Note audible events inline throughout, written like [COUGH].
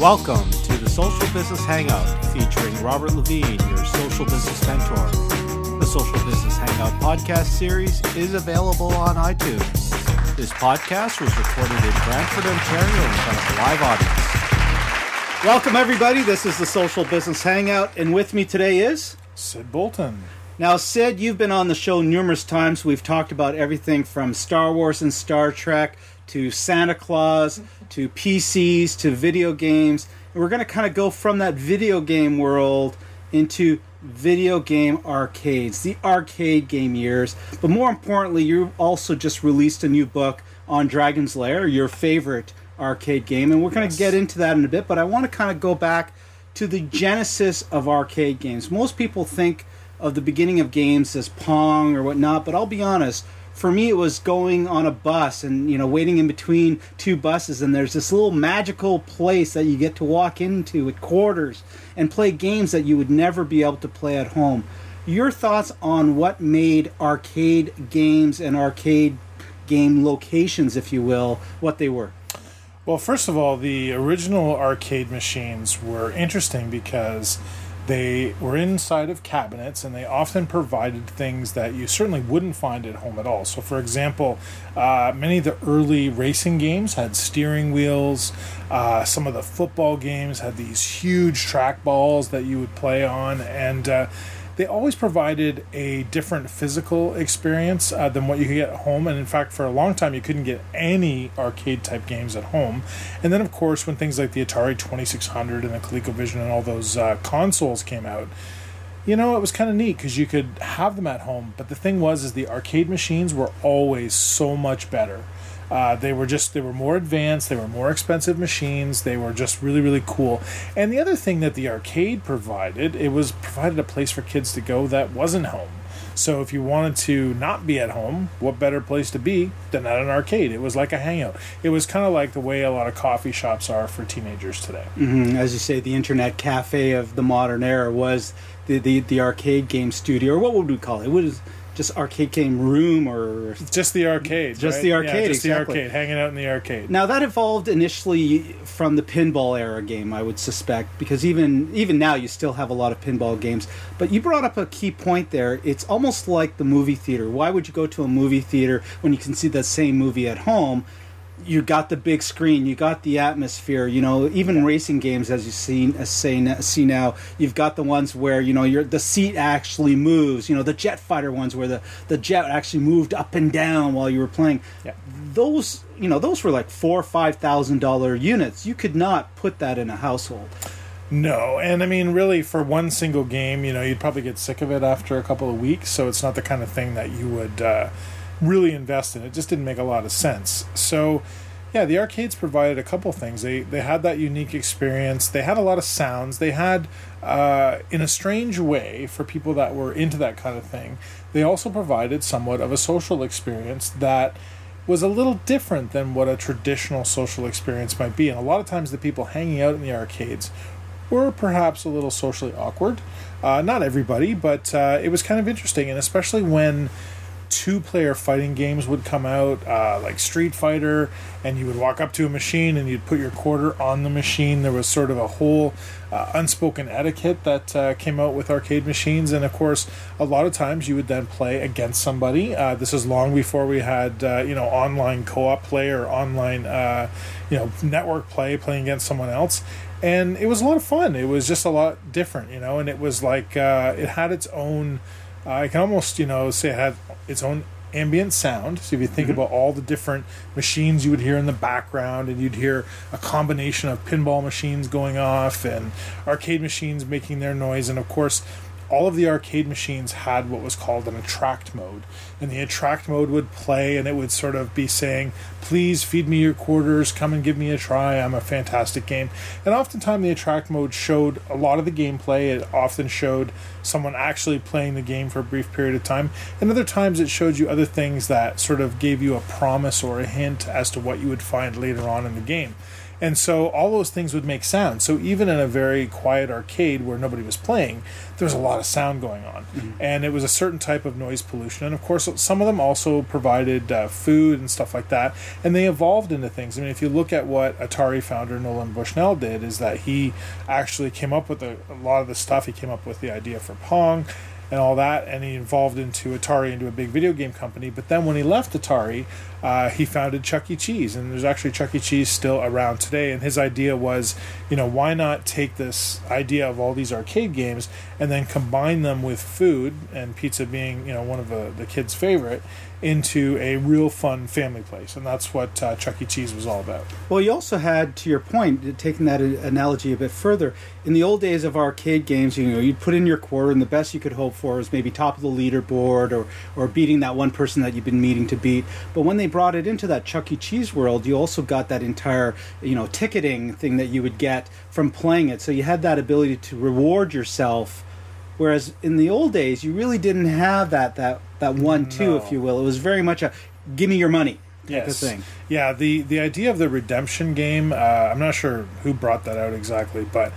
Welcome to the Social Business Hangout featuring Robert Lavigne, your social business mentor. The Social Business Hangout podcast series is available on iTunes. This podcast was recorded in Brantford, Ontario in front of a live audience. Welcome, everybody. This is the Social Business Hangout, and with me today is Syd Bolton. Now, Syd, you've been on the show numerous times. We've talked about everything from Star Wars and Star Trek to Santa Claus to PCs to video games. And we're going to kind of go from that video game world into video game arcades, the arcade game years. But more importantly, you also just released a new book on Dragon's Lair, your favorite arcade game. And we're going to get into that in a bit, but I want to kind of go back to the genesis of arcade games. Most people think of the beginning of games as Pong or whatnot, but I'll be honest for me it was going on a bus and you know waiting in between two buses and there's this little magical place that you get to walk into with quarters and play games that you would never be able to play at home. Your thoughts on what made arcade games and arcade game locations if you will what they were? Well first of all the original arcade machines were interesting because they were inside of cabinets and they often provided things that you certainly wouldn't find at home at all. So, for example, uh, many of the early racing games had steering wheels. Uh, some of the football games had these huge track balls that you would play on. And uh, they always provided a different physical experience uh, than what you could get at home. And in fact, for a long time, you couldn't get any arcade type games at home. And then, of course, when things like the Atari 2600 and the ColecoVision and all those uh, consoles came out, you know, it was kind of neat because you could have them at home. But the thing was, is the arcade machines were always so much better. Uh, they were just they were more advanced. They were more expensive machines. They were just really really cool. And the other thing that the arcade provided, it was provided a place for kids to go that wasn't home. So if you wanted to not be at home, what better place to be than at an arcade? It was like a hangout. It was kind of like the way a lot of coffee shops are for teenagers today. Mm-hmm. As you say, the internet cafe of the modern era was the, the, the arcade game studio, or what would we call it? It was just arcade game room or just the arcade, just right? the arcade, yeah, just exactly. the arcade, hanging out in the arcade. Now that evolved initially from the pinball era game, I would suspect, because even even now you still have a lot of pinball games. But you brought up a key point there. It's almost like the movie theater. Why would you go to a movie theater when you can see the same movie at home? You got the big screen, you got the atmosphere. You know, even racing games, as you see, as say, see now, you've got the ones where you know your the seat actually moves. You know, the jet fighter ones where the the jet actually moved up and down while you were playing. Yeah. Those, you know, those were like four or five thousand dollar units. You could not put that in a household. No, and I mean, really, for one single game, you know, you'd probably get sick of it after a couple of weeks. So it's not the kind of thing that you would. Uh, really invest in. It just didn't make a lot of sense. So, yeah, the arcades provided a couple things. They they had that unique experience. They had a lot of sounds. They had, uh, in a strange way, for people that were into that kind of thing, they also provided somewhat of a social experience that was a little different than what a traditional social experience might be. And a lot of times, the people hanging out in the arcades were perhaps a little socially awkward. Uh, not everybody, but uh, it was kind of interesting, and especially when two player fighting games would come out, uh, like Street Fighter, and you would walk up to a machine and you'd put your quarter on the machine. There was sort of a whole uh, unspoken etiquette that uh, came out with arcade machines, and of course, a lot of times you would then play against somebody. Uh, this is long before we had uh, you know online co op play or online uh, you know network play, playing against someone else. And it was a lot of fun. It was just a lot different, you know, and it was like it had its own uh, I can almost, you know, say it had its own ambient sound. So if you think mm-hmm. about all the different machines you would hear in the background, and you'd hear a combination of pinball machines going off and arcade machines making their noise, and of course, all of the arcade machines had what was called an attract mode. And the attract mode would play and it would sort of be saying, Please feed me your quarters, come and give me a try. I'm a fantastic game. And oftentimes the attract mode showed a lot of the gameplay. It often showed someone actually playing the game for a brief period of time. And other times it showed you other things that sort of gave you a promise or a hint as to what you would find later on in the game. And so all those things would make sound. So even in a very quiet arcade where nobody was playing, there was a lot of sound going on. Mm-hmm. And it was a certain type of noise pollution. And of course, some of them also provided uh, food and stuff like that. And they evolved into things. I mean, if you look at what Atari founder Nolan Bushnell did, is that he actually came up with a, a lot of the stuff. He came up with the idea for Pong and all that, and he evolved into Atari into a big video game company. But then when he left Atari, uh, he founded Chuck E. Cheese, and there's actually Chuck E. Cheese still around today. And his idea was, you know, why not take this idea of all these arcade games and then combine them with food, and pizza being, you know, one of the, the kids' favorite, into a real fun family place, and that's what uh, Chuck E. Cheese was all about. Well, you also had, to your point, taking that analogy a bit further. In the old days of arcade games, you know, you'd put in your quarter, and the best you could hope for is maybe top of the leaderboard or or beating that one person that you've been meeting to beat. But when they brought it into that Chuck E. Cheese world, you also got that entire, you know, ticketing thing that you would get from playing it. So you had that ability to reward yourself. Whereas in the old days, you really didn't have that that that one two, if you will. It was very much a give me your money yes. of thing. Yeah, the the idea of the redemption game. Uh, I'm not sure who brought that out exactly, but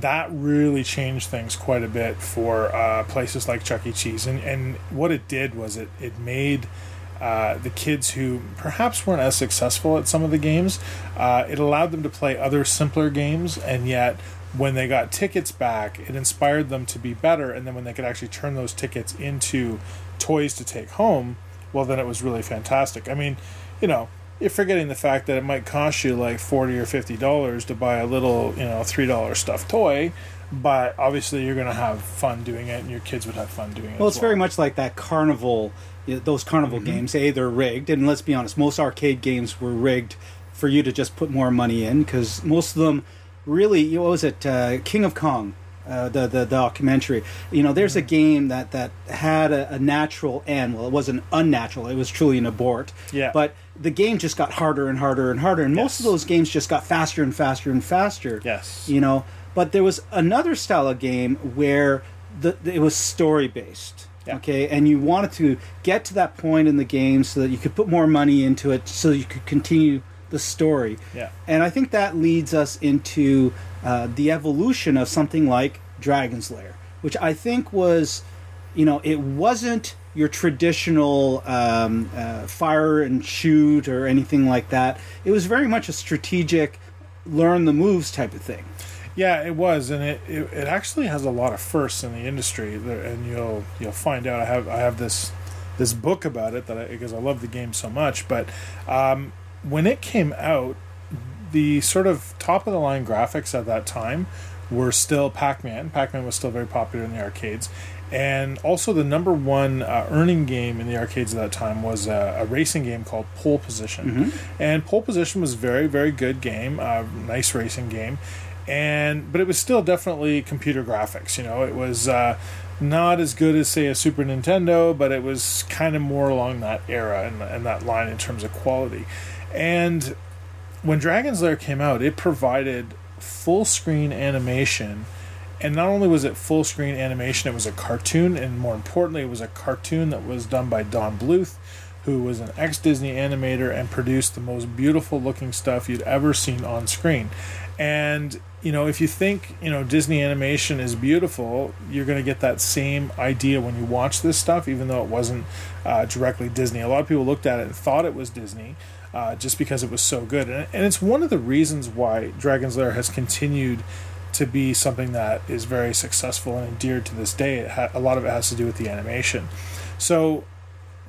that really changed things quite a bit for uh, places like Chuck E. Cheese. And and what it did was it it made uh, the kids who perhaps weren't as successful at some of the games, uh, it allowed them to play other simpler games, and yet when they got tickets back, it inspired them to be better. And then when they could actually turn those tickets into toys to take home, well, then it was really fantastic. I mean, you know, you're forgetting the fact that it might cost you like forty or fifty dollars to buy a little, you know, three dollar stuffed toy, but obviously you're going to have fun doing it, and your kids would have fun doing it. Well, it's well. very much like that carnival, those carnival mm-hmm. games. A, they're rigged, and let's be honest, most arcade games were rigged for you to just put more money in because most of them really, what was it, uh, King of Kong uh, the, the documentary. You know, there's a mm-hmm. game that that had a, a, natural end. Well, it wasn't unnatural; it was truly an abort. Yeah. But the game just got harder and harder and harder, and yes. most of those games just got faster and faster and faster. Yes. You know, but there was another style of game where the, it was story based. Yeah. Okay, and you wanted to get to that point in the game so that you could put more money into it, so you could continue the story. Yeah. And I think that leads us into uh, the evolution of something like Dragon's Lair, which I think was, you know, it wasn't your traditional um, uh, fire and shoot or anything like that. It was very much a strategic, learn the moves type of thing. Yeah, it was, and it, it, it actually has a lot of firsts in the industry, and you'll you'll find out. I have I have this this book about it that I, because I love the game so much. But um, when it came out, the sort of top of the line graphics at that time were still Pac-Man. Pac-Man was still very popular in the arcades, and also the number one uh, earning game in the arcades at that time was a, a racing game called Pole Position. Mm-hmm. And Pole Position was very very good game, uh, nice racing game, and but it was still definitely computer graphics. You know, it was. Uh, not as good as say a Super Nintendo, but it was kind of more along that era and, and that line in terms of quality. And when Dragon's Lair came out, it provided full screen animation. And not only was it full screen animation, it was a cartoon, and more importantly, it was a cartoon that was done by Don Bluth, who was an ex Disney animator and produced the most beautiful looking stuff you'd ever seen on screen. And, you know, if you think, you know, Disney animation is beautiful, you're going to get that same idea when you watch this stuff, even though it wasn't uh, directly Disney. A lot of people looked at it and thought it was Disney uh, just because it was so good. And, and it's one of the reasons why Dragon's Lair has continued to be something that is very successful and endeared to this day. Ha- a lot of it has to do with the animation. So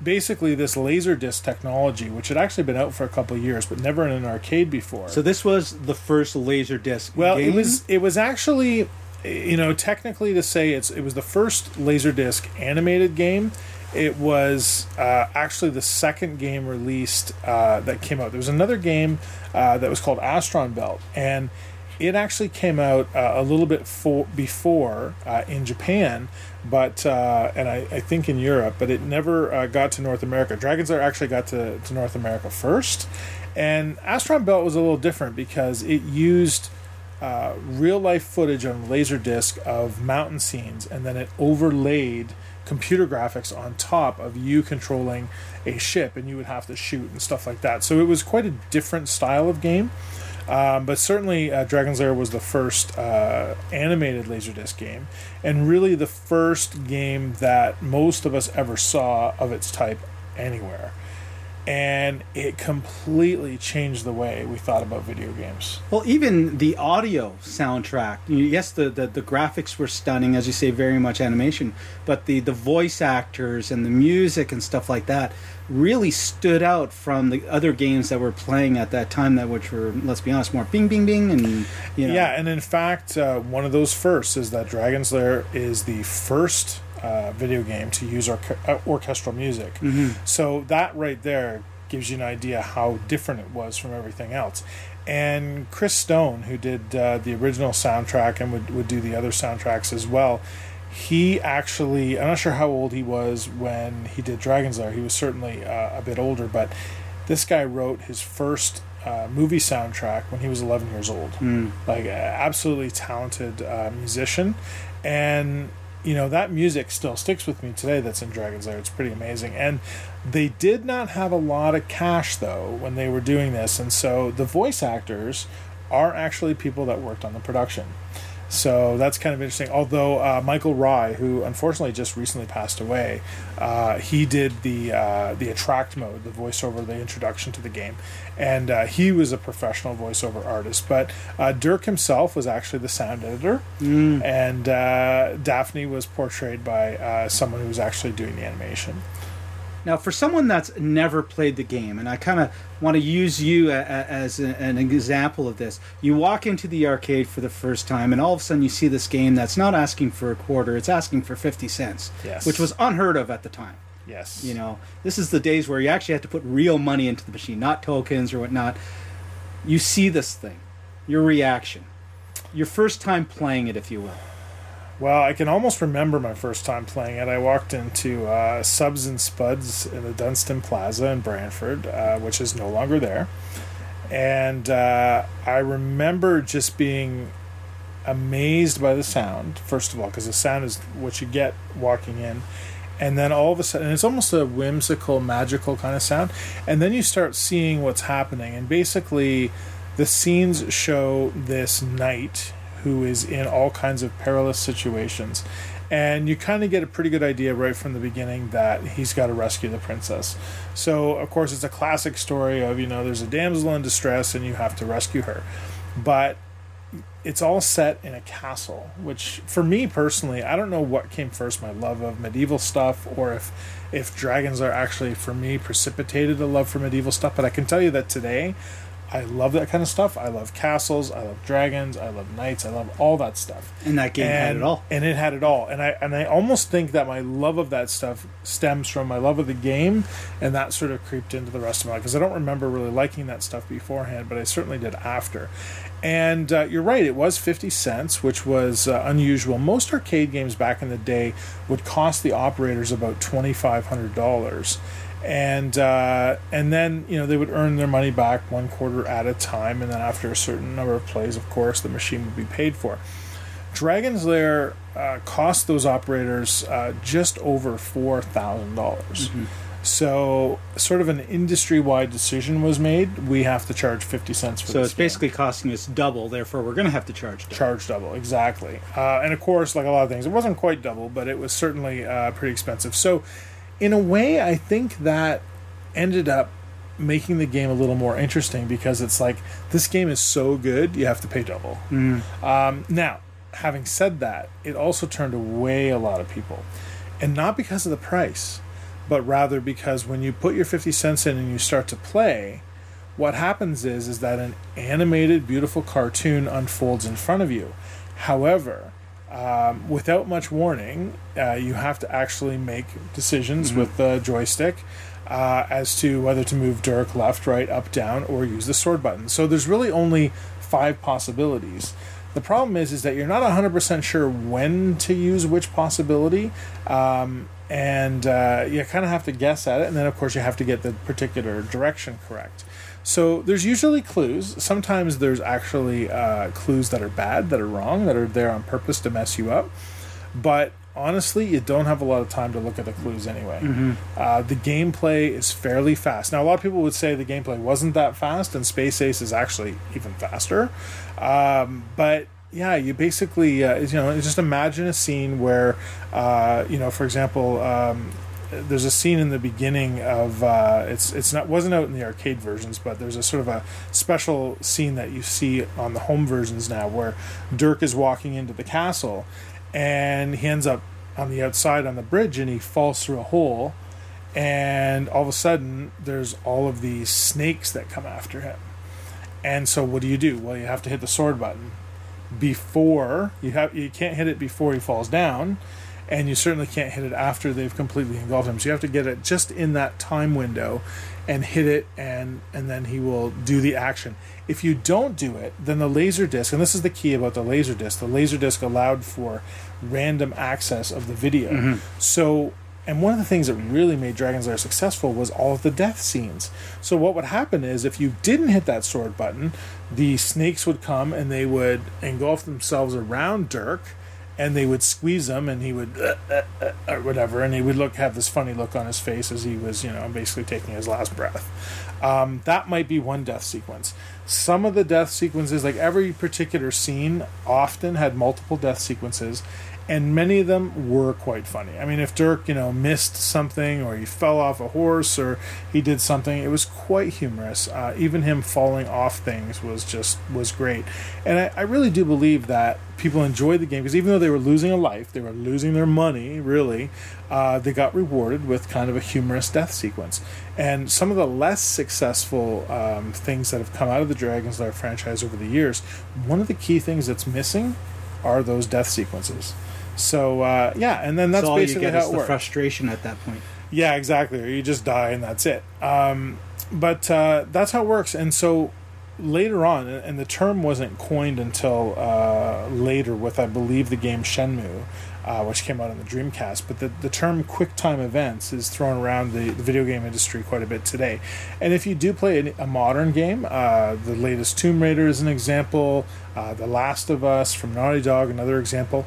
basically, this laser disc technology, which had actually been out for a couple years, but never in an arcade before. So this was the first laser disc. Well, game? it was. It was actually, you know, technically to say it's it was the first laser disc animated game it was uh, actually the second game released uh, that came out. There was another game uh, that was called Astron Belt, and it actually came out uh, a little bit for, before uh, in Japan, but uh, and I, I, think in Europe, but it never got to North America. Dragon's Lair actually got to, to North America first, and Astron Belt was a little different because it used. real life footage on laserdisc of mountain scenes, and then it overlaid computer graphics on top of you controlling a ship and you would have to shoot and stuff like that. So it was quite a different style of game. Um, but certainly, uh, Dragon's Lair was the first uh, animated Laserdisc game, and really the first game that most of us ever saw of its type anywhere. And it completely changed the way we thought about video games. Well, even the audio soundtrack. Yes, the, the, the graphics were stunning, as you say, very much animation, but the, the voice actors and the music and stuff like that really stood out from the other games that were playing at that time that which were let's be honest more bing bing bing and you know. Yeah and in fact uh, one of those firsts is that dragon's lair is the first uh, video game to use orca- uh, orchestral music. Mm-hmm. so that right there gives you an idea how different it was from everything else. And chris stone who did uh, the original soundtrack and would, would do the other soundtracks as well he actually i'm not sure how old he was when he did dragon's lair. He was certainly uh, a bit older but this guy wrote his first uh, movie soundtrack when he was 11 years old. Mm. like a absolutely talented uh, musician. And you know that music still sticks with me today that's in dragon's lair. It's pretty amazing. And they did not have a lot of cash though when they were doing this. And so the voice actors are actually people that worked on the production so that's kind of interesting. Although uh, Michael Rye, who unfortunately just recently passed away, uh, he did the uh, the attract mode, the voiceover, the introduction to the game, and uh, he was a professional voiceover artist. But uh, Dirk himself was actually the sound editor, and uh, Daphne was portrayed by uh, someone who was actually doing the animation. Now, for someone that's never played the game, and I kind of want to use you a, a, as a, an example of this, you walk into the arcade for the first time, and all of a sudden you see this game that's not asking for a quarter; it's asking for fifty cents, Yes. which was unheard of at the time. Yes, You know, this is the days where you actually had to put real money into the machine, not tokens or whatnot. You see this thing, your reaction, your first time playing it, if you will. Well, I can almost remember my first time playing it. I walked into uh, Subs and Spuds in the Dunstan Plaza in Brantford, uh, which is no longer there. And uh, I remember just being amazed by the sound, first of all, because the sound is what you get walking in. And then all of a sudden, it's almost a whimsical, magical kind of sound. And then you start seeing what's happening. And basically, the scenes show this knight who is in all kinds of perilous situations. And you kind of get a pretty good idea right from the beginning that he's got to rescue the princess. So, of course, it's a classic story of, you know, there's a damsel in distress and you have to rescue her. But it's all set in a castle, which for me personally, I don't know what came first, my love of medieval stuff or if if Dragon's Lair actually for me precipitated a love for medieval stuff, but I can tell you that today I love that kind of stuff. I love castles, I love dragons, I love knights, I love all that stuff. And that game had And- it all. And it had it all. And I and I almost think that my love of that stuff stems from my love of the game and that sort of creeped into the rest of my life because I don't remember really liking that stuff beforehand, but I certainly did after. And uh, you're right, it was 50 cents, which was uh, unusual. Most arcade games back in the day would cost the operators about $2,500 and uh, and then you know they would earn their money back one quarter at a time, and then after a certain number of plays, of course, the machine would be paid for. Dragon's Lair uh, cost those operators uh, just over four thousand dollars. So, sort of an industry-wide decision was made. We have to charge fifty cents for So this it's game. basically costing us double. Therefore, we're going to have to charge double. charge double exactly uh, and of course like a lot of things it wasn't quite double but it was certainly uh, pretty expensive so in a way i think that ended up making the game a little more interesting because it's like this game is so good you have to pay double. Um, now having said that it also turned away a lot of people. And not because of the price but rather because when you put your 50 cents in and you start to play what happens is is that an animated beautiful cartoon unfolds in front of you. However um, without much warning uh, you have to actually make decisions with the joystick uh, as to whether to move Dirk left, right, up, down, or use the sword button. So there's really only five possibilities. The problem is, is that you're not 100% sure when to use which possibility, um, and uh, you kind of have to guess at it. And then, of course, you have to get the particular direction correct. So there's usually clues. Sometimes there's actually uh, clues that are bad, that are wrong, that are there on purpose to mess you up. But honestly, you don't have a lot of time to look at the clues anyway. Mm-hmm. Uh, the gameplay is fairly fast. Now, a lot of people would say the gameplay wasn't that fast, and Space Ace is actually even faster. Um, but yeah, you basically, uh, you know, just imagine a scene where, uh, you know, for example, um, there's a scene in the beginning of uh, it's it's not wasn't out in the arcade versions, but there's a sort of a special scene that you see on the home versions now where Dirk is walking into the castle, and he ends up on the outside on the bridge and he falls through a hole, and all of a sudden there's all of these snakes that come after him, and so what do you do? Well, you have to hit the sword button before you have you can't hit it before he falls down and you certainly can't hit it after they've completely engulfed him. So you have to get it just in that time window and hit it and and then he will do the action. If you don't do it, then the laser disc, and this is the key about the laser disc, the laser disc allowed for random access of the video. Mm-hmm. So and one of the things that really made Dragon's Lair successful was all of the death scenes. So what would happen is if you didn't hit that sword button, the snakes would come and they would engulf themselves around Dirk and they would squeeze him and he would uh, uh, uh, or whatever and he would look have this funny look on his face as he was you know basically taking his last breath. Um, that might be one death sequence. Some of the death sequences like every particular scene often had multiple death sequences and many of them were quite funny. I mean, if Dirk, you know, missed something or he fell off a horse or he did something, it was quite humorous. Uh, even him falling off things was just was great, and I, I really do believe that people enjoyed the game because even though they were losing a life, they were losing their money. Really, uh, they got rewarded with kind of a humorous death sequence. And some of the less successful um, things that have come out of the Dragon's Lair franchise over the years, one of the key things that's missing are those death sequences. So uh, yeah, and then that's so all basically you get how it the works. frustration at that point. Yeah, exactly. Or you just die and that's it. Um, but uh, that's how it works. And so later on, and the term wasn't coined until uh, later with, I believe, the game Shenmue, uh, which came out on the Dreamcast. But the, the term QuickTime events is thrown around the, the video game industry quite a bit today. And if you do play a, a modern game, uh, the latest Tomb Raider is an example, uh, The Last of Us from Naughty Dog, another example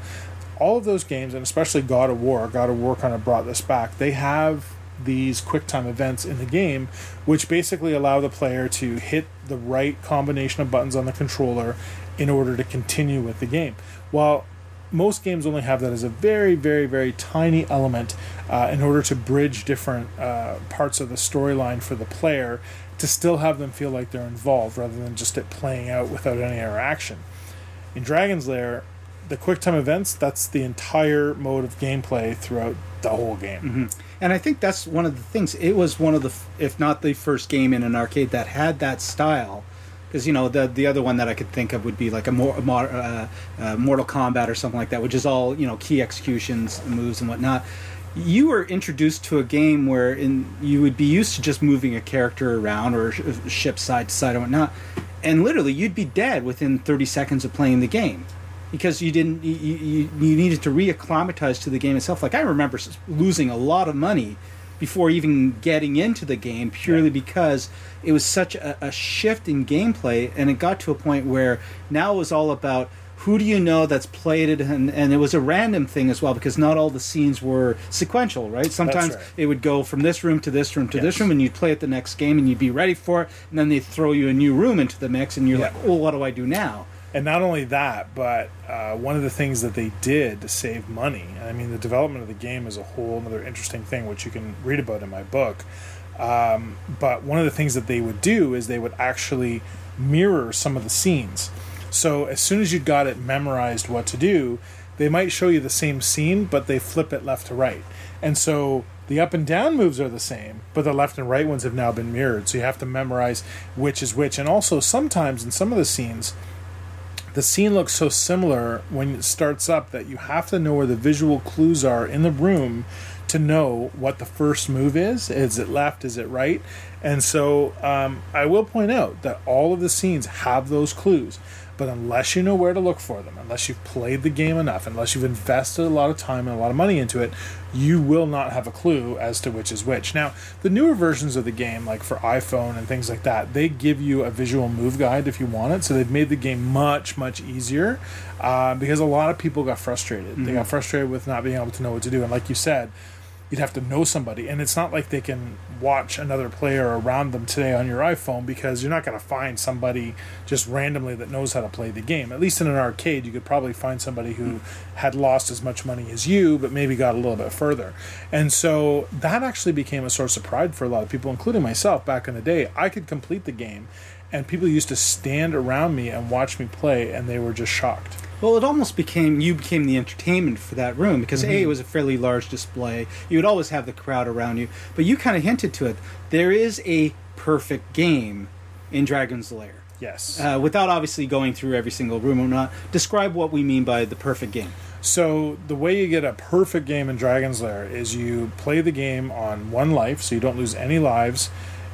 all of those games, and especially God of War, God of War kind of brought this back. They have these QuickTime events in the game, which basically allow the player to hit the right combination of buttons on the controller in order to continue with the game. While most games only have that as a very, very, very tiny element uh, in order to bridge different uh, parts of the storyline for the player to still have them feel like they're involved rather than just it playing out without any interaction. In Dragon's Lair, the QuickTime events, that's the entire mode of gameplay throughout the whole game. Mm-hmm. And I think that's one of the things. It was one of the, if not the first game in an arcade that had that style. Because you know the the other one that I could think of would be like a, more, uh, uh, Mortal Kombat or something like that, which is all you know key executions, moves, and whatnot. You were introduced to a game where in you would be used to just moving a character around or ship side to side and whatnot, and literally you'd be dead within thirty seconds of playing the game because you didn't you, you, you needed to reacclimatize to the game itself like i remember losing a lot of money before even getting into the game purely because it was such a, a, shift in gameplay and it got to a point where now it was all about who do you know that's played it and, and it was a random thing as well because not all the scenes were sequential right sometimes right. it would go from this room to this room to yes. this room and you'd play it the next game and you'd be ready for it and then they throw you a new room into the mix and you're yeah. like well what do i do now and not only that, but uh, one of the things that they did to save money, I mean, the development of the game is a whole other interesting thing, which you can read about in my book. Um, but one of the things that they would do is they would actually mirror some of the scenes. So as soon as you'd got it memorized what to do, they might show you the same scene, but they flip it left to right. And so the up and down moves are the same, but the left and right ones have now been mirrored. So you have to memorize which is which. And also, sometimes in some of the scenes, the scene looks so similar when it starts up that you have to know where the visual clues are in the room to know what the first move is. Is it left? Is it right? And so um, I will point out that all of the scenes have those clues. But unless you know where to look for them, unless you've played the game enough, unless you've invested a lot of time and a lot of money into it, you will not have a clue as to which is which. Now, the newer versions of the game, like for iPhone and things like that, they give you a visual move guide if you want it. So they've made the game much, much easier uh, because a lot of people got frustrated. Mm-hmm. They got frustrated with not being able to know what to do. And like you said, you'd have to know somebody. And it's not like they can watch another player around them today on your iphone because you're not going to find somebody just randomly that knows how to play the game. At least in an arcade you could probably find somebody who had lost as much money as you but maybe got a little bit further. And so that actually became a source of pride for a lot of people including myself back in the day. I could complete the game and people used to stand around me and watch me play and they were just shocked well, it almost became you became the entertainment for that room because mm-hmm. a it was a fairly large display. You would always have the crowd around you, but you kind of hinted to it. There is a perfect game in Dragon's Lair. Yes. Uh, without obviously going through every single room or not, describe what we mean by the perfect game. So the way you get a perfect game in Dragon's Lair is you play the game on one life, so you don't lose any lives.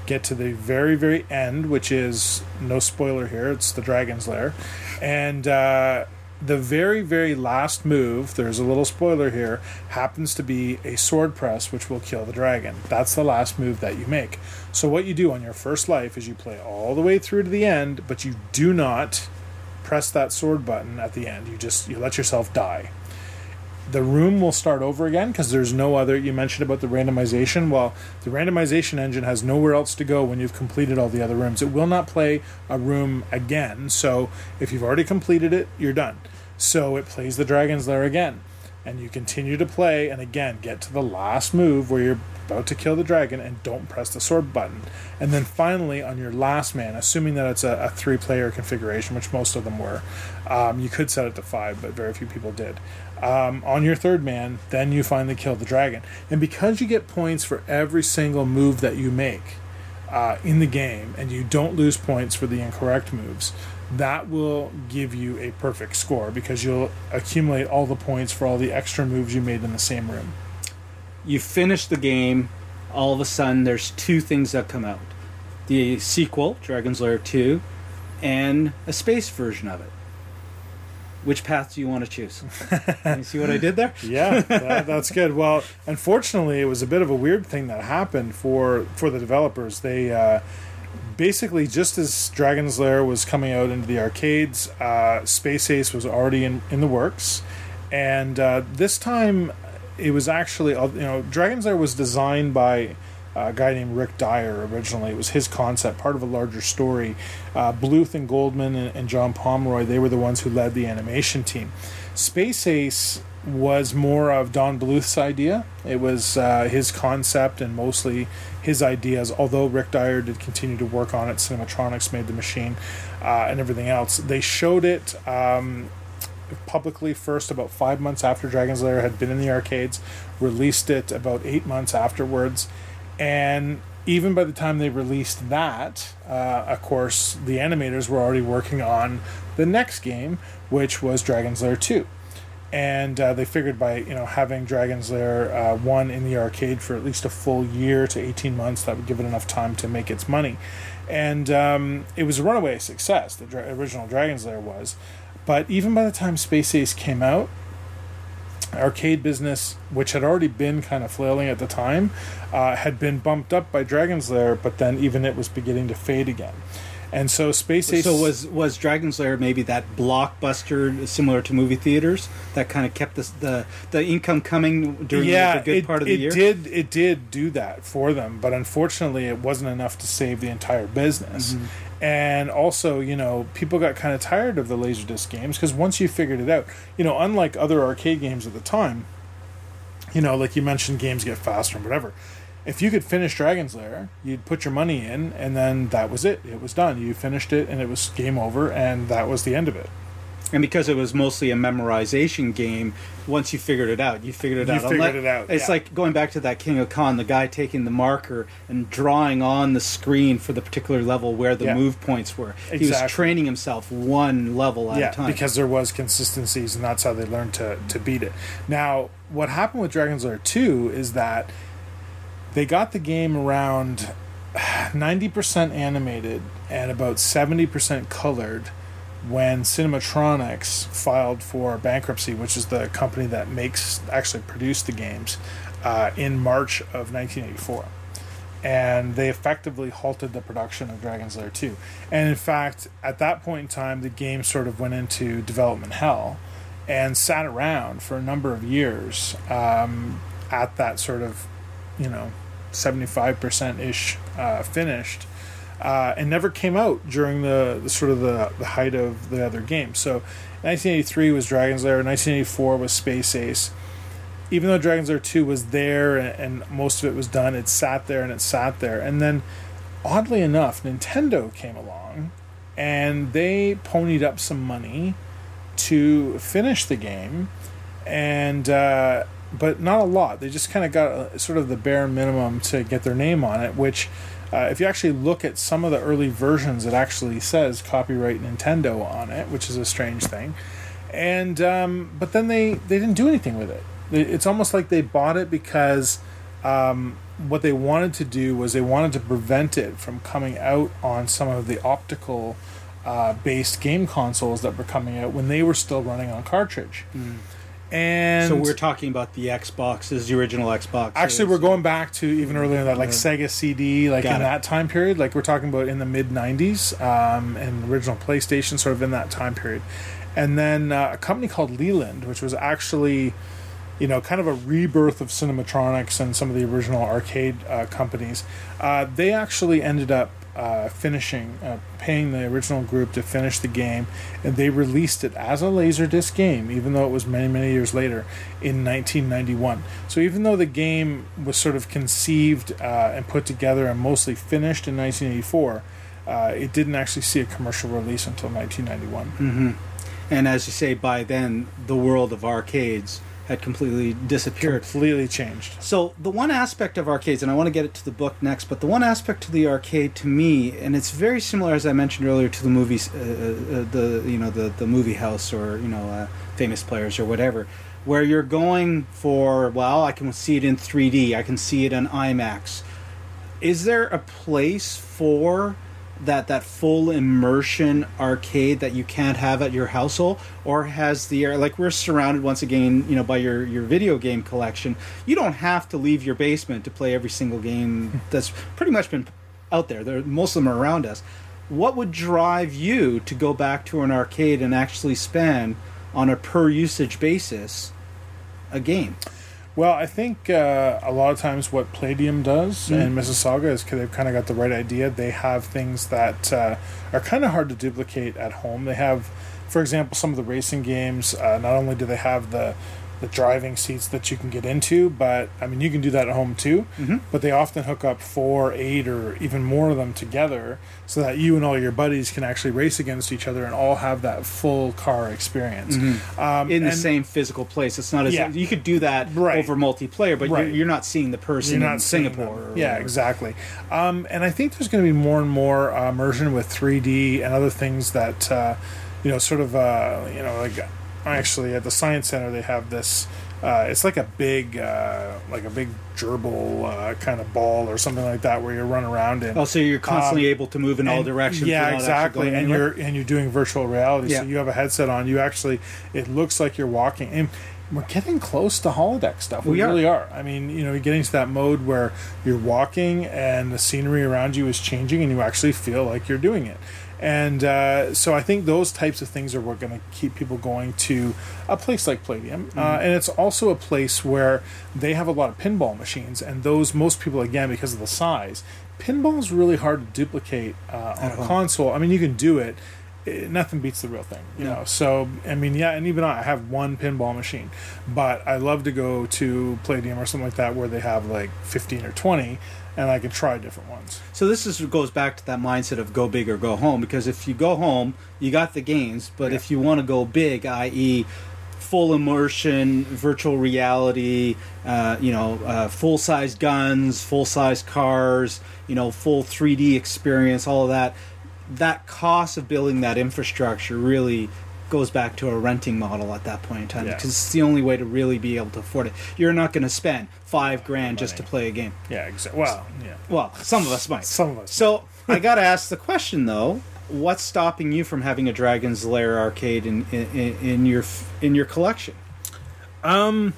Get to the very very end, which is no spoiler here. It's the Dragon's Lair, and uh, the very, very last move, there's a little spoiler here, happens to be a sword press, which will kill the dragon. That's the last move that you make. So, what you do on your first life is you play all the way through to the end, but you do not press that sword button at the end. You just you let yourself die. The room will start over again because there's no other. You mentioned about the randomization. Well, the randomization engine has nowhere else to go when you've completed all the other rooms. It will not play a room again. So if you've already completed it, you're done. So it plays the Dragon's Lair again. And you continue to play, and again, get to the last move where you're about to kill the dragon and don't press the sword button. And then finally, on your last man, assuming that it's a, a three player configuration, which most of them were, um, you could set it to five, but very few people did. Um, on your third man, then you finally kill the dragon. And because you get points for every single move that you make uh, in the game, and you don't lose points for the incorrect moves, that will give you a perfect score because you'll accumulate all the points for all the extra moves you made in the same room. You finish the game, all of a sudden there's two things that come out the sequel, Dragon's Lair 2, and a space version of it. Which path do you want to choose? [LAUGHS] you see what I did there? [LAUGHS] yeah, that, that's good. Well, unfortunately, it was a bit of a weird thing that happened for for the developers. They uh, basically just as Dragon's Lair was coming out into the arcades, uh, Space Ace was already in, in the works, and uh, this time it was actually uh, you know Dragon's Lair was designed by a guy named Rick Dyer originally. It was his concept, part of a larger story. Uh, Bluth and Goldman and, and John Pomeroy they were the ones who led the animation team. Space Ace was more of Don Bluth's idea. It was uh, his concept and mostly his ideas. Although Rick Dyer did continue to work on it, Cinematronics made the machine uh, and everything else. They showed it um, publicly first about five months after Dragon's Lair had been in the arcades, released it about eight months afterwards, and even by the time they released that, uh, of course, the animators were already working on the next game, which was Dragon's Lair 2 and uh, they figured by you know having Dragon's Lair uh, one in the arcade for at least a full year to eighteen months, that would give it enough time to make its money, and um, it was a runaway success. The dra- original Dragon's Lair was, but even by the time Space Ace came out, arcade business, which had already been kind of flailing at the time, uh, had been bumped up by Dragon's Lair, but then even it was beginning to fade again. And so Space Ace. So was was Dragon's Lair maybe that blockbuster similar to movie theaters that kind of kept the the, the income coming during yeah, the good it, part of the it year? did it did do that for them, but unfortunately, it wasn't enough to save the entire business. Mm-hmm. And also, you know, people got kind of tired of the Laserdisc games because once you figured it out, you know, unlike other arcade games at the time, you know, like you mentioned, games get faster and whatever if you could finish Dragon's Lair, you'd put your money in, and then that was it. It was done. You finished it, and it was game over, and that was the end of it. And because it was mostly a memorization game, once you figured it out, you figured it you out. You figured it out. It's yeah. like going back to that King of Kong, the guy taking the marker and drawing on the screen for the particular level where the yeah. move points were. Exactly. He was training himself one level at yeah, a time. because there was consistencies, and that's how they learned to, to beat it. Now, what happened with Dragon's Lair 2 is that they got the game around [SIGHS] 90% animated and about 70% colored when Cinematronics filed for bankruptcy, which is the company that makes actually produced the games, uh, in March of 1984. And they effectively halted the production of Dragon's Lair 2. And in fact, at that point in time, the game sort of went into development hell and sat around for a number of years um, at that sort of, you know, 75% ish uh, finished uh, and never came out during the, the sort of the, the height of the other games. So 1983 was Dragon's Lair, 1984 was Space Ace. Even though Dragon's Lair 2 was there and, and most of it was done, it sat there and it sat there. And then, oddly enough, Nintendo came along and they ponied up some money to finish the game. And, uh, but not a lot. They just kind of got a, sort of the bare minimum to get their name on it, which uh, if you actually look at some of the early versions, it actually says copyright Nintendo on it, which is a strange thing. And um, but then they they didn't do anything with it. It's almost like they bought it because um, what they wanted to do was they wanted to prevent it from coming out on some of the optical uh, based game consoles that were coming out when they were still running on cartridge. Mm. And so we're talking about the Xboxes, the original Xbox. Actually, we're going back to even earlier than that, like Sega CD, like Got in it. that time period. Like we're talking about in the mid '90s, um, and original PlayStation, sort of in that time period. And then uh, a company called Leland, which was actually, you know, kind of a rebirth of Cinematronics and some of the original arcade uh, companies. Uh, they actually ended up uh, finishing, uh, paying the original group to finish the game, and they released it as a Laserdisc game, even though it was many, many years later in 1991. So even though the game was sort of conceived uh, and put together and mostly finished in 1984, uh, it didn't actually see a commercial release until 1991. and as you say, by then the world of arcades had completely disappeared. Completely changed. So the one aspect of arcades, and I want to get it to the book next, but the one aspect to the arcade to me, and it's very similar as I mentioned earlier to the movies, uh, uh, the you know the the movie house or you know uh, famous players or whatever, where you're going for well, I can see it in 3D, I can see it in IMAX. Is there a place for that that full immersion arcade that you can't have at your household or has the like we're surrounded once again you know by your your video game collection. You don't have to leave your basement to play every single game that's pretty much been out there. There most of them are around us. What would drive you to go back to an arcade and actually spend on a per usage basis a game Well, I think uh, a lot of times what Playdium does in Mississauga is they've kind of got the right idea. They have things that uh, are kind of hard to duplicate at home. They have, for example, some of the racing games. Uh, not only do they have the the driving seats that you can get into, but I mean you can do that at home too. Mhm. But they often hook up four, eight, or even more of them together, so that you and all your buddies can actually race against each other and all have that full car experience. Um, in the and- same physical place it's not as Yeah. you could do that Right. over multiplayer but Right. you're, you're not seeing the person You're in not seeing singapore or Yeah, whatever. exactly. Um, and I think there's going to be more and more uh, immersion with 3D and other things that uh, you know, sort of uh, you know, like actually at the science center they have this. Uh, it's like a big, uh, like a big gerbil uh, kind of ball or something like that, where you run around in. Oh, so you're constantly Um, able to move in all directions. Yeah, exactly. And anywhere? you're and you're doing virtual reality. Yeah. So you have a headset on. You actually, it looks like you're walking. And we're getting close to holodeck stuff. We, We are. really are. I mean, you know, you're getting to that mode where you're walking and the scenery around you is changing, and you actually feel like you're doing it. And uh, so I think those types of things are what going to keep people going to a place like Playdium. Uh, Mm-hmm. and it's also a place where they have a lot of pinball machines, and those most people again because of the size. Pinball is really hard to duplicate uh, on a home. console. I mean, you can do it. It- nothing beats the real thing, you No. know. So I mean, yeah, and even I have one pinball machine, but I love to go to Playdium or something like that where they have like fifteen or twenty, and I can try different ones. So this is goes back to that mindset of go big or go home. Because if you go home, you got the games, but Yeah. if you want to go big, i.e., full immersion, virtual reality, uh, you know, uh, full size guns, full size cars, you know, full 3D experience, all of that, that cost of building that infrastructure really goes back to a renting model at that point in time Yeah. because it's the only way to really be able to afford it. You're not going to spend five grand just to play a game. Yeah, exactly. Well, yeah, Well, some of us might. some of us. So [LAUGHS] I got to ask the question though: what's stopping you from having a Dragon's Lair arcade in in, in your in your collection? Um,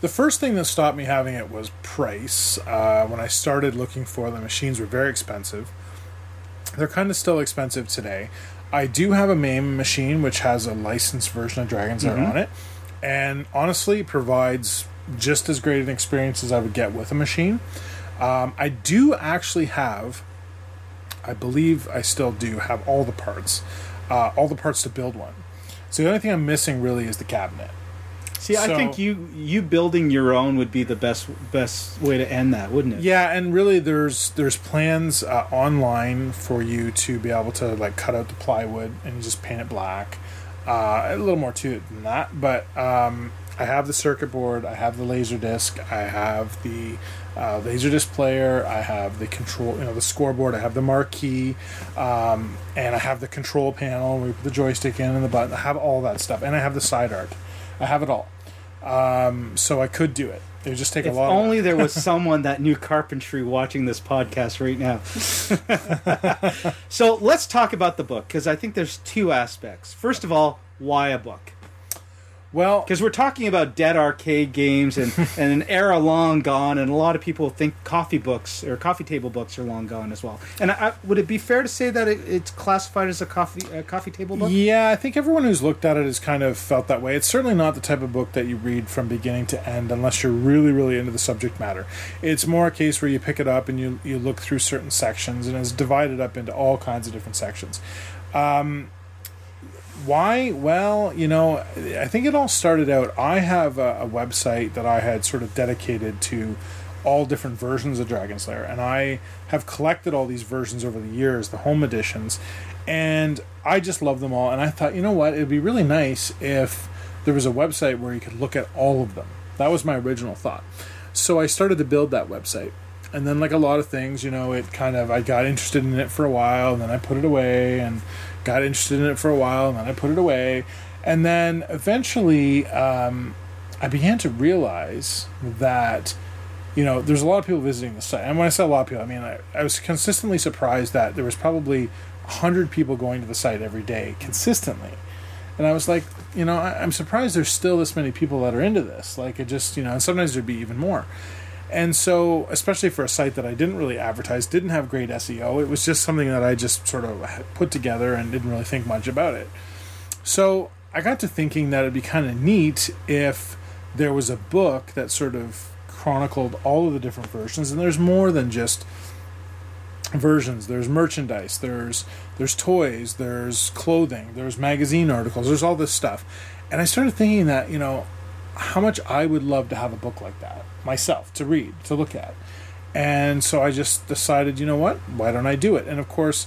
the first thing that stopped me having it was price. Uh, when I started looking for the machines were very expensive. They're kind of still expensive today. I do have a MAME machine which has a licensed version of Dragon's Lair Mhm. on it, and honestly provides just as great an experience as I would get with a machine. Um, I do actually have, I believe I still do have all the parts, uh, all the parts to build one. So the only thing I'm missing really is the cabinet. See, I think you you building your own would be the best best way to end that, wouldn't it? Yeah, and really, there's there's plans uh, online for you to be able to like cut out the plywood and just paint it black. Uh, a little more to it than that, but um, I have the circuit board, I have the laser disc, I have the uh, laser disc player, I have the control, you know, the scoreboard, I have the marquee, um, and I have the control panel. We put the joystick in and the button. I have all that stuff, and I have the side art. I have it all. Um, so I could do it. It would just take If a lot. only there was [LAUGHS] someone that knew carpentry watching this podcast right now. [LAUGHS] so let's talk about the book because I think there's two aspects. First of all, why a book? Well, Because we're talking about dead arcade games and, [LAUGHS] and an era long gone, and a lot of people think coffee books or coffee table books are long gone as well. And I, would it be fair to say that it, it's classified as a coffee a coffee table book? Yeah, I think everyone who's looked at it has kind of felt that way. It's certainly not the type of book that you read from beginning to end unless you're really, really into the subject matter. It's more a case where you pick it up and you, you look through certain sections and it's divided up into all kinds of different sections. Um, why? Well, you know, I think it all started out. I have a, a website that I had sort of dedicated to all different versions of Dragon's Lair, and I have collected all these versions over the years, the home editions, and I just love them all. And I thought, you know what, it'd be really nice if there was a website where you could look at all of them. That was my original thought. So I started to build that website. And then, like a lot of things, you know, it kind of, I got interested in it for a while, and then I put it away, and got interested in it for a while, and then I put it away. And then eventually, um, I began to realize that you know, there's a lot of people visiting the site. And when I say a lot of people, I mean, I, I was consistently surprised that there was probably 100 people going to the site every day consistently. And I was like, you know, I, I'm surprised there's still this many people that are into this. Like, it just, you know, and sometimes there'd be even more. And so, especially for a site that I didn't really advertise, didn't have great SEO, it was just something that I just sort of put together and didn't really think much about it. So I got to thinking that it'd be kind of neat if there was a book that sort of chronicled all of the different versions, and there's more than just versions. There's merchandise, there's there's toys, there's clothing, there's magazine articles, there's all this stuff. And I started thinking that, you know, how much I would love to have a book like that myself to read, to look at. And so I just decided, you know what? Why don't I do it? And of course,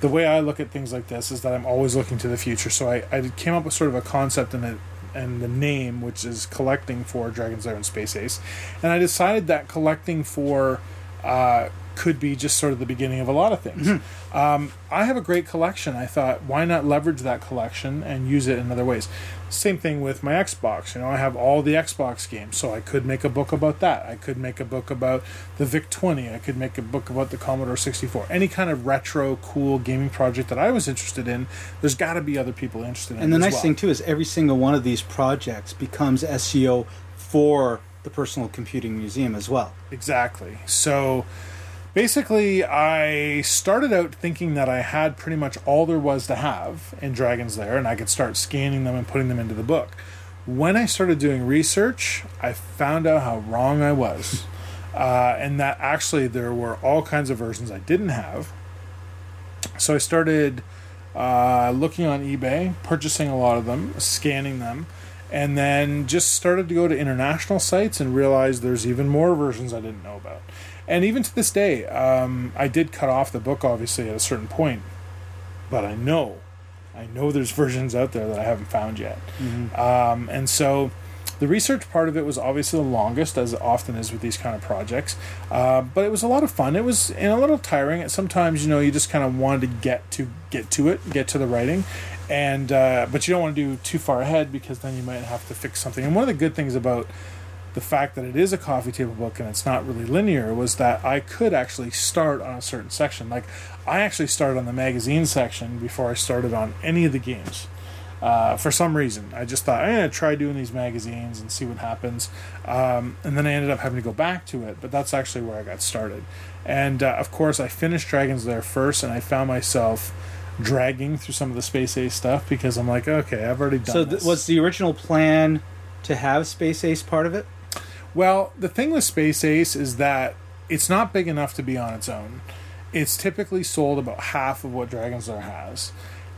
the way I look at things like this is that I'm always looking to the future. So I, I came up with sort of a concept and and the name, which is collecting for Dragon's Lair and Space Ace. And I decided that collecting for uh, could be just sort of the beginning of a lot of things. Um, I have a great collection. I thought, why not leverage that collection and use it in other ways? Same thing with my Xbox. You know, I have all the Xbox games, so I could make a book about that. I could make a book about the VIC 20. I could make a book about the Commodore 64. Any kind of retro, cool gaming project that I was interested in, there's got to be other people interested in And the nice well. thing too is every single one of these projects becomes SEO for the Personal Computing Museum as well. Exactly. So basically, I started out thinking that I had pretty much all there was to have in Dragon's Lair, and I could start scanning them and putting them into the book. When I started doing research, I found out how wrong I was. [LAUGHS] Uh, and that actually there were all kinds of versions I didn't have. So I started uh, looking on eBay, purchasing a lot of them, scanning them, and then just started to go to international sites and realized there's even more versions I didn't know about. And even to this day, um, I did cut off the book obviously at a certain point, but I know, I know there's [LAUGHS] versions out there that I haven't found yet. Um, and so the research part of it was obviously the longest, as it often is with these kind of projects. Uh, but it was a lot of fun. It was and a little tiring. At Sometimes you know you just kind of wanted to get to get to it, get to the writing, and uh, but you don't want to do too far ahead because then you might have to fix something. And one of the good things about the fact that it is a coffee table book and it's not really linear was that I could actually start on a certain section. Like I actually started on the magazine section before I started on any of the games. Uh, for some reason, I just thought I'm gonna try doing these magazines and see what happens. Um, and then I ended up having to go back to it, but that's actually where I got started. And uh, of course, I finished Dragon's Lair first, and I found myself dragging through some of the Space Ace stuff because I'm like, okay, I've already done So this. th- was the original plan to have Space Ace part of it? Well, the thing with Space Ace is that it's not big enough to be on its own. It's typically sold about half of what Dragon's Lair has.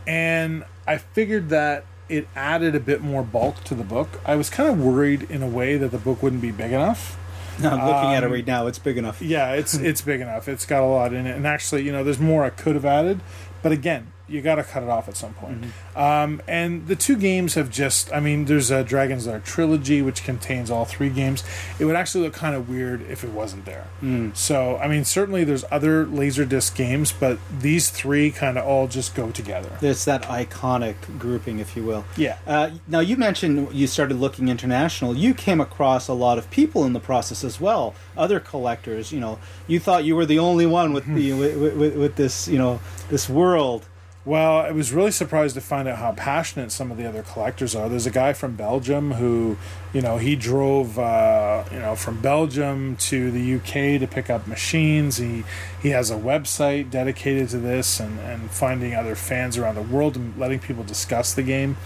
And I figured that it added a bit more bulk to the book. I was kind of worried in a way that the book wouldn't be big enough. No, [LAUGHS] I'm looking at it Um, right now. It's big enough. Yeah, it's it's big enough. It's got a lot in it. And actually, you know, there's more I could have added, but again, you got to cut it off at some point. Um, and the two games have just, I mean, there's a Dragon's Lair trilogy which contains all three games. It would actually look kind of weird if it wasn't there. So, I mean, certainly there's other Laserdisc games, but these three kind of all just go together. It's that iconic grouping, if you will. Yeah. Uh, now you mentioned you started looking international. You came across a lot of people in the process as well. Other collectors. You know, you thought you were the only one with [LAUGHS] the with, with, with this you know this world. Well, I was really surprised to find out how passionate some of the other collectors are. There's a guy from Belgium who, you know, he drove, uh, you know, from Belgium to the UK to pick up machines. He he has a website dedicated to this and, and finding other fans around the world and letting people discuss the game.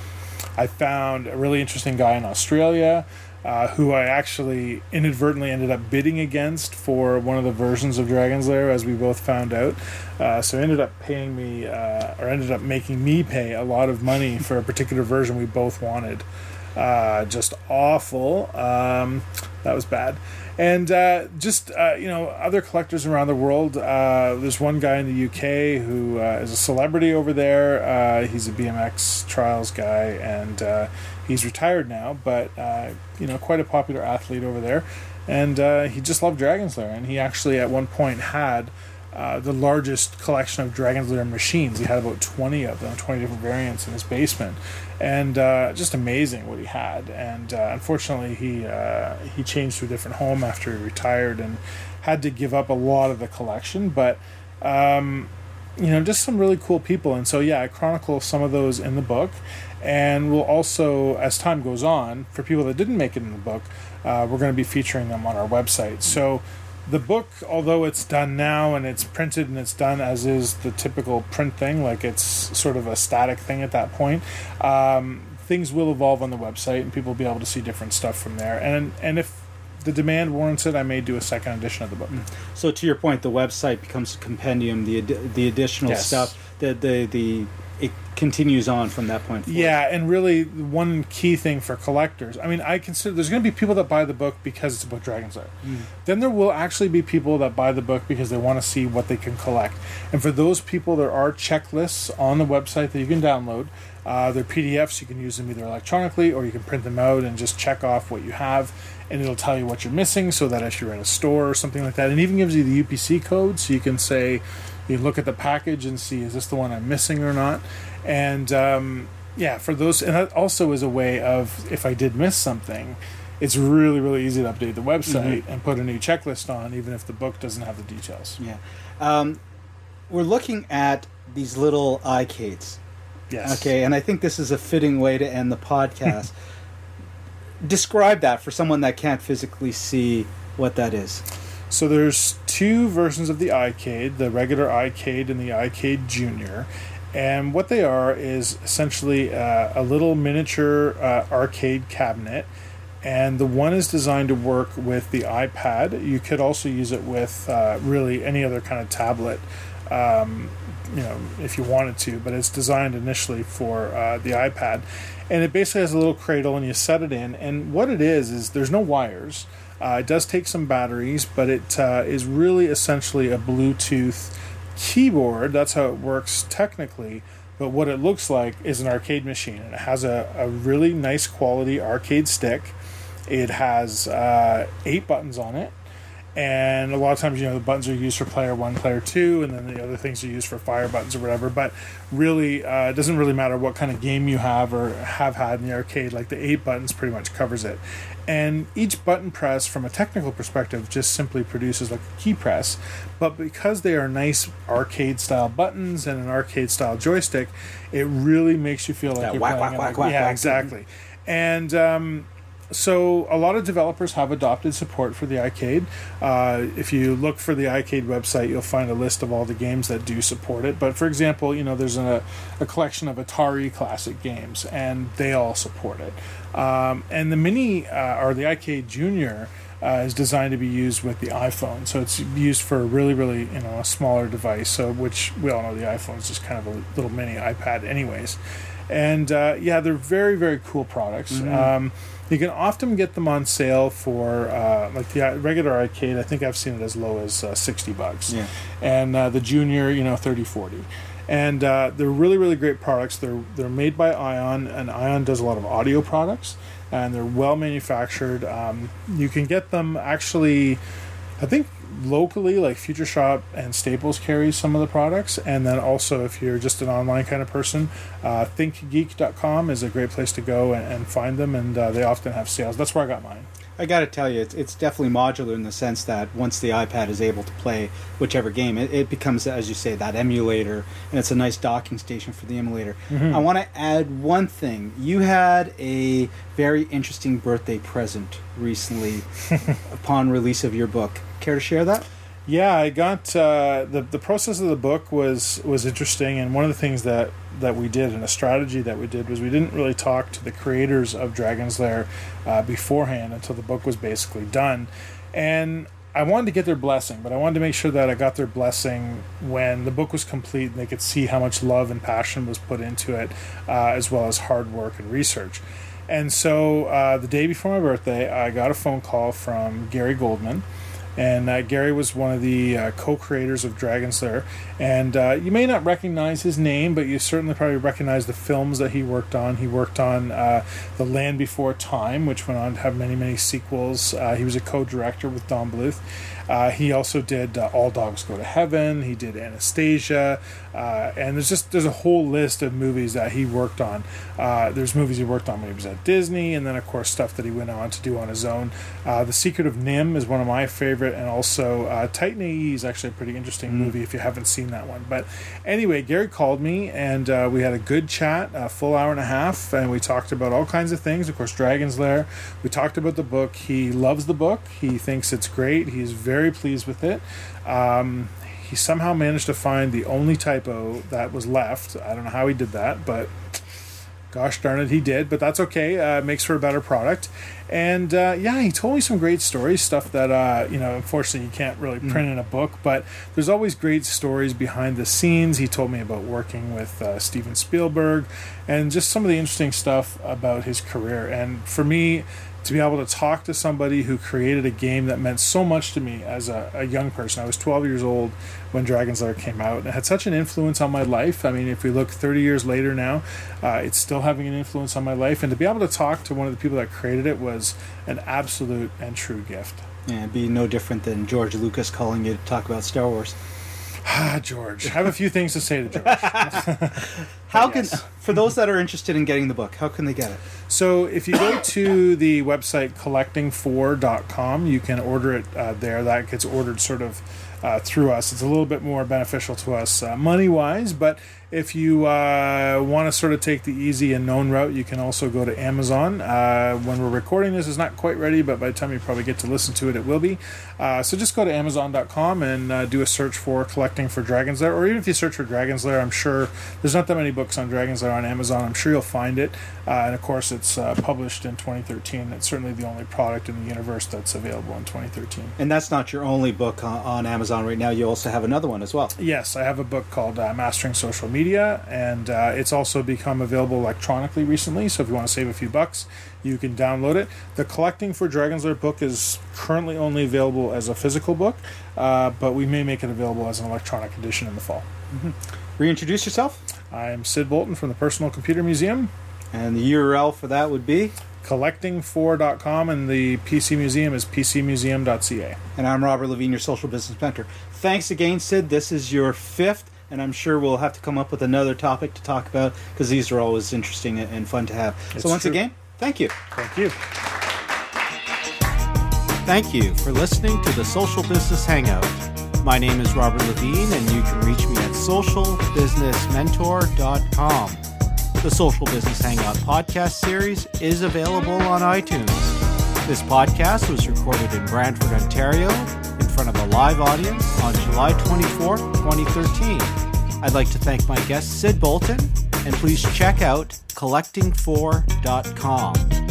I found a really interesting guy in Australia uh, who I actually inadvertently ended up bidding against for one of the versions of Dragon's Lair, as we both found out. Uh, so ended up paying me, uh, or ended up making me pay a lot of money for a particular version we both wanted. Uh, just awful. Um, that was bad. And uh, just uh, you know, other collectors around the world. Uh, there's one guy in the UK who uh, is a celebrity over there. Uh, he's a BMX trials guy, and uh, he's retired now, but you know, quite a popular athlete over there. And he just loved Dragon's Lair, and he actually at one point had uh, the largest collection of Dragon's Lair machines. He had about 20 of them, 20 different variants in his basement, and uh, just amazing what he had. And uh, unfortunately, he uh, he changed to a different home after he retired and had to give up a lot of the collection. But um, you know, just some really cool people. And so, yeah, I chronicle some of those in the book, and we'll also, as time goes on, for people that didn't make it in the book, uh, we're going to be featuring them on our website. So the book, although it's done now and it's printed and it's done as is the typical print thing, like it's sort of a static thing at that point. Um, things will evolve on the website, and people will be able to see different stuff from there. And and if the demand warrants it, I may do a second edition of the book. So to your point, the website becomes a compendium. The the additional Yes. stuff, the the the it continues on from that point. Forward. Yeah, and really one key thing for collectors. I mean, I consider there's going to be people that buy the book because it's about Dragon's Lair. Then there will actually be people that buy the book because they want to see what they can collect. And for those people, there are checklists on the website that you can download. Uh, they're PDFs. You can use them either electronically or you can print them out and just check off what you have, and it'll tell you what you're missing. So that if you're in a store or something like that, it even gives you the UPC code, so you can say, you look at the package and see is this the one I'm missing or not. And um, yeah, for those, and that also is a way of if I did miss something, it's really really easy to update the website and put a new checklist on, even if the book doesn't have the details. Yeah. Um, we're looking at these little iCades. Yes. Okay, and I think this is a fitting way to end the podcast. [LAUGHS] Describe that for someone that can't physically see what that is. So there's two versions of the iCade, the regular iCade and the iCade Junior. And what they are is essentially uh, a little miniature uh, arcade cabinet. And the one is designed to work with the iPad. You could also use it with uh, really any other kind of tablet, um, you know, if you wanted to. But it's designed initially for uh, the iPad. And it basically has a little cradle, and you set it in. And what it is is there's no wires. Uh, it does take some batteries, but it uh, is really essentially a Bluetooth keyboard. That's how it works technically. But what it looks like is an arcade machine, and it has a, a really nice quality arcade stick. It has uh, eight buttons on it, and a lot of times you know the buttons are used for player one player two and then the other things are used for fire buttons or whatever. But really uh, it doesn't really matter what kind of game you have or have had in the arcade like the eight buttons pretty much covers it. And each button press from a technical perspective just simply produces like a key press. But because they are nice arcade style buttons and an arcade style joystick it really makes you feel like That you're whack, playing whack, whack, whack, yeah exactly. And um, so a lot of developers have adopted support for the iCade. Uh, if you look for the iCade website, you'll find a list of all the games that do support it. But for example, you know there's a, a collection of Atari classic games, and they all support it. Um, and the Mini uh, or the iCade Junior. Uh, is designed to be used with the iPhone, so it's used for a really, really, you know, a smaller device. So, which we all know the iPhone is just kind of a little mini iPad, anyways. And uh, yeah, they're very, very cool products. Um, you can often get them on sale for uh, like the uh, regular arcade. I think I've seen it as low as uh, sixty bucks, Yeah. and uh, the junior, you know, 30, 40. And uh, they're really, really great products. They're they're made by Ion, and Ion does a lot of audio products, and they're well manufactured. Um, you can get them actually, I think locally, like Future Shop and Staples carry some of the products, and then also if you're just an online kind of person, uh, ThinkGeek.com is a great place to go and, and find them, and uh, they often have sales. That's where I got mine. I got to tell you, it's, it's definitely modular in the sense that once the iPad is able to play whichever game, it, it becomes, as you say, that emulator, and it's a nice docking station for the emulator. I want to add one thing. You had a very interesting birthday present recently [LAUGHS] upon release of your book. Care to share that? Yeah, I got uh, the the process of the book was was interesting, and one of the things that that we did and a strategy that we did was we didn't really talk to the creators of Dragon's Lair uh, beforehand until the book was basically done, and I wanted to get their blessing, but I wanted to make sure that I got their blessing when the book was complete and they could see how much love and passion was put into it, uh, as well as hard work and research. And so uh, the day before my birthday, I got a phone call from Gary Goldman. And uh, Gary was one of the uh, co creators of Dragon's Lair. And uh, you may not recognize his name, but you certainly probably recognize the films that he worked on. He worked on uh, The Land Before Time, which went on to have many, many sequels. Uh, he was a co director with Don Bluth. Uh, he also did uh, All Dogs Go to Heaven. He did Anastasia, uh, and there's just there's a whole list of movies that he worked on. Uh, there's movies he worked on when he was at Disney, and then of course stuff that he went on to do on his own. Uh, the Secret of NIMH is one of my favorite, and also uh, Titan AE is actually a pretty interesting movie if you haven't seen that one. But anyway, Gary called me, and uh, we had a good chat, a full hour and a half, and we talked about all kinds of things. Of course, Dragon's Lair. We talked about the book. He loves the book. He thinks it's great. He's very pleased with it. Um, he somehow managed to find the only typo that was left. I don't know how he did that, but gosh darn it, he did. But that's okay. Uh, it makes for a better product. And uh, yeah, he told me some great stories, stuff that uh, you know, unfortunately, you can't really print in a book. But there's always great stories behind the scenes. He told me about working with uh, Steven Spielberg, and just some of the interesting stuff about his career. And for me, to be able to talk to somebody who created a game that meant so much to me as a, a young person. I was 12 years old when Dragon's Lair came out, and it had such an influence on my life. I mean, if we look 30 years later now, uh, it's still having an influence on my life. And to be able to talk to one of the people that created it was an absolute and true gift. Yeah, it'd be no different than George Lucas calling you to talk about Star Wars. Ah, George. I have a few things to say to George. [LAUGHS] How can, Yes. for those that are interested in getting the book, how can they get it? So if you go to the website collecting4.com, you can order it uh, there. That gets ordered sort of uh, through us. It's a little bit more beneficial to us uh, money wise, but if you uh, want to sort of take the easy and known route, you can also go to Amazon. Uh, when we're recording this, it's not quite ready, but by the time you probably get to listen to it, it will be. Uh, so just go to Amazon.com and uh, do a search for Collecting for Dragon's Lair, or even if you search for Dragon's Lair, I'm sure there's not that many books on Dragon's Lair on Amazon. I'm sure you'll find it. Uh, and of course, it's uh, published in 2013. It's certainly the only product in the universe that's available in 2013. And that's not your only book on, on Amazon right now. You also have another one as well. Yes, I have a book called uh, Mastering Social Media, and uh, it's also become available electronically recently. So if you want to save a few bucks, you can download it. The Collecting for Dragon's Lair book is currently only available as a physical book, uh, but we may make it available as an electronic edition in the fall. Reintroduce yourself, I'm Syd Bolton from the Personal Computer Museum. and the URL for that would be. collecting4.com, and the PC Museum is pcmuseum.ca. And I'm Robert Lavigne, your social business mentor. Thanks again, Syd. This is your fifth, and I'm sure we'll have to come up with another topic to talk about because these are always interesting and fun to have. It's so, once true. again, thank you. Thank you. Thank you for listening to the Social Business Hangout. My name is Robert Lavigne, and you can reach me at socialbusinessmentor.com. The Social Business Hangout podcast series is available on iTunes. This podcast was recorded in Brantford, Ontario, in front of a live audience on July 24, 2013. I'd like to thank my guest, Syd Bolton, and please check out collecting4.com.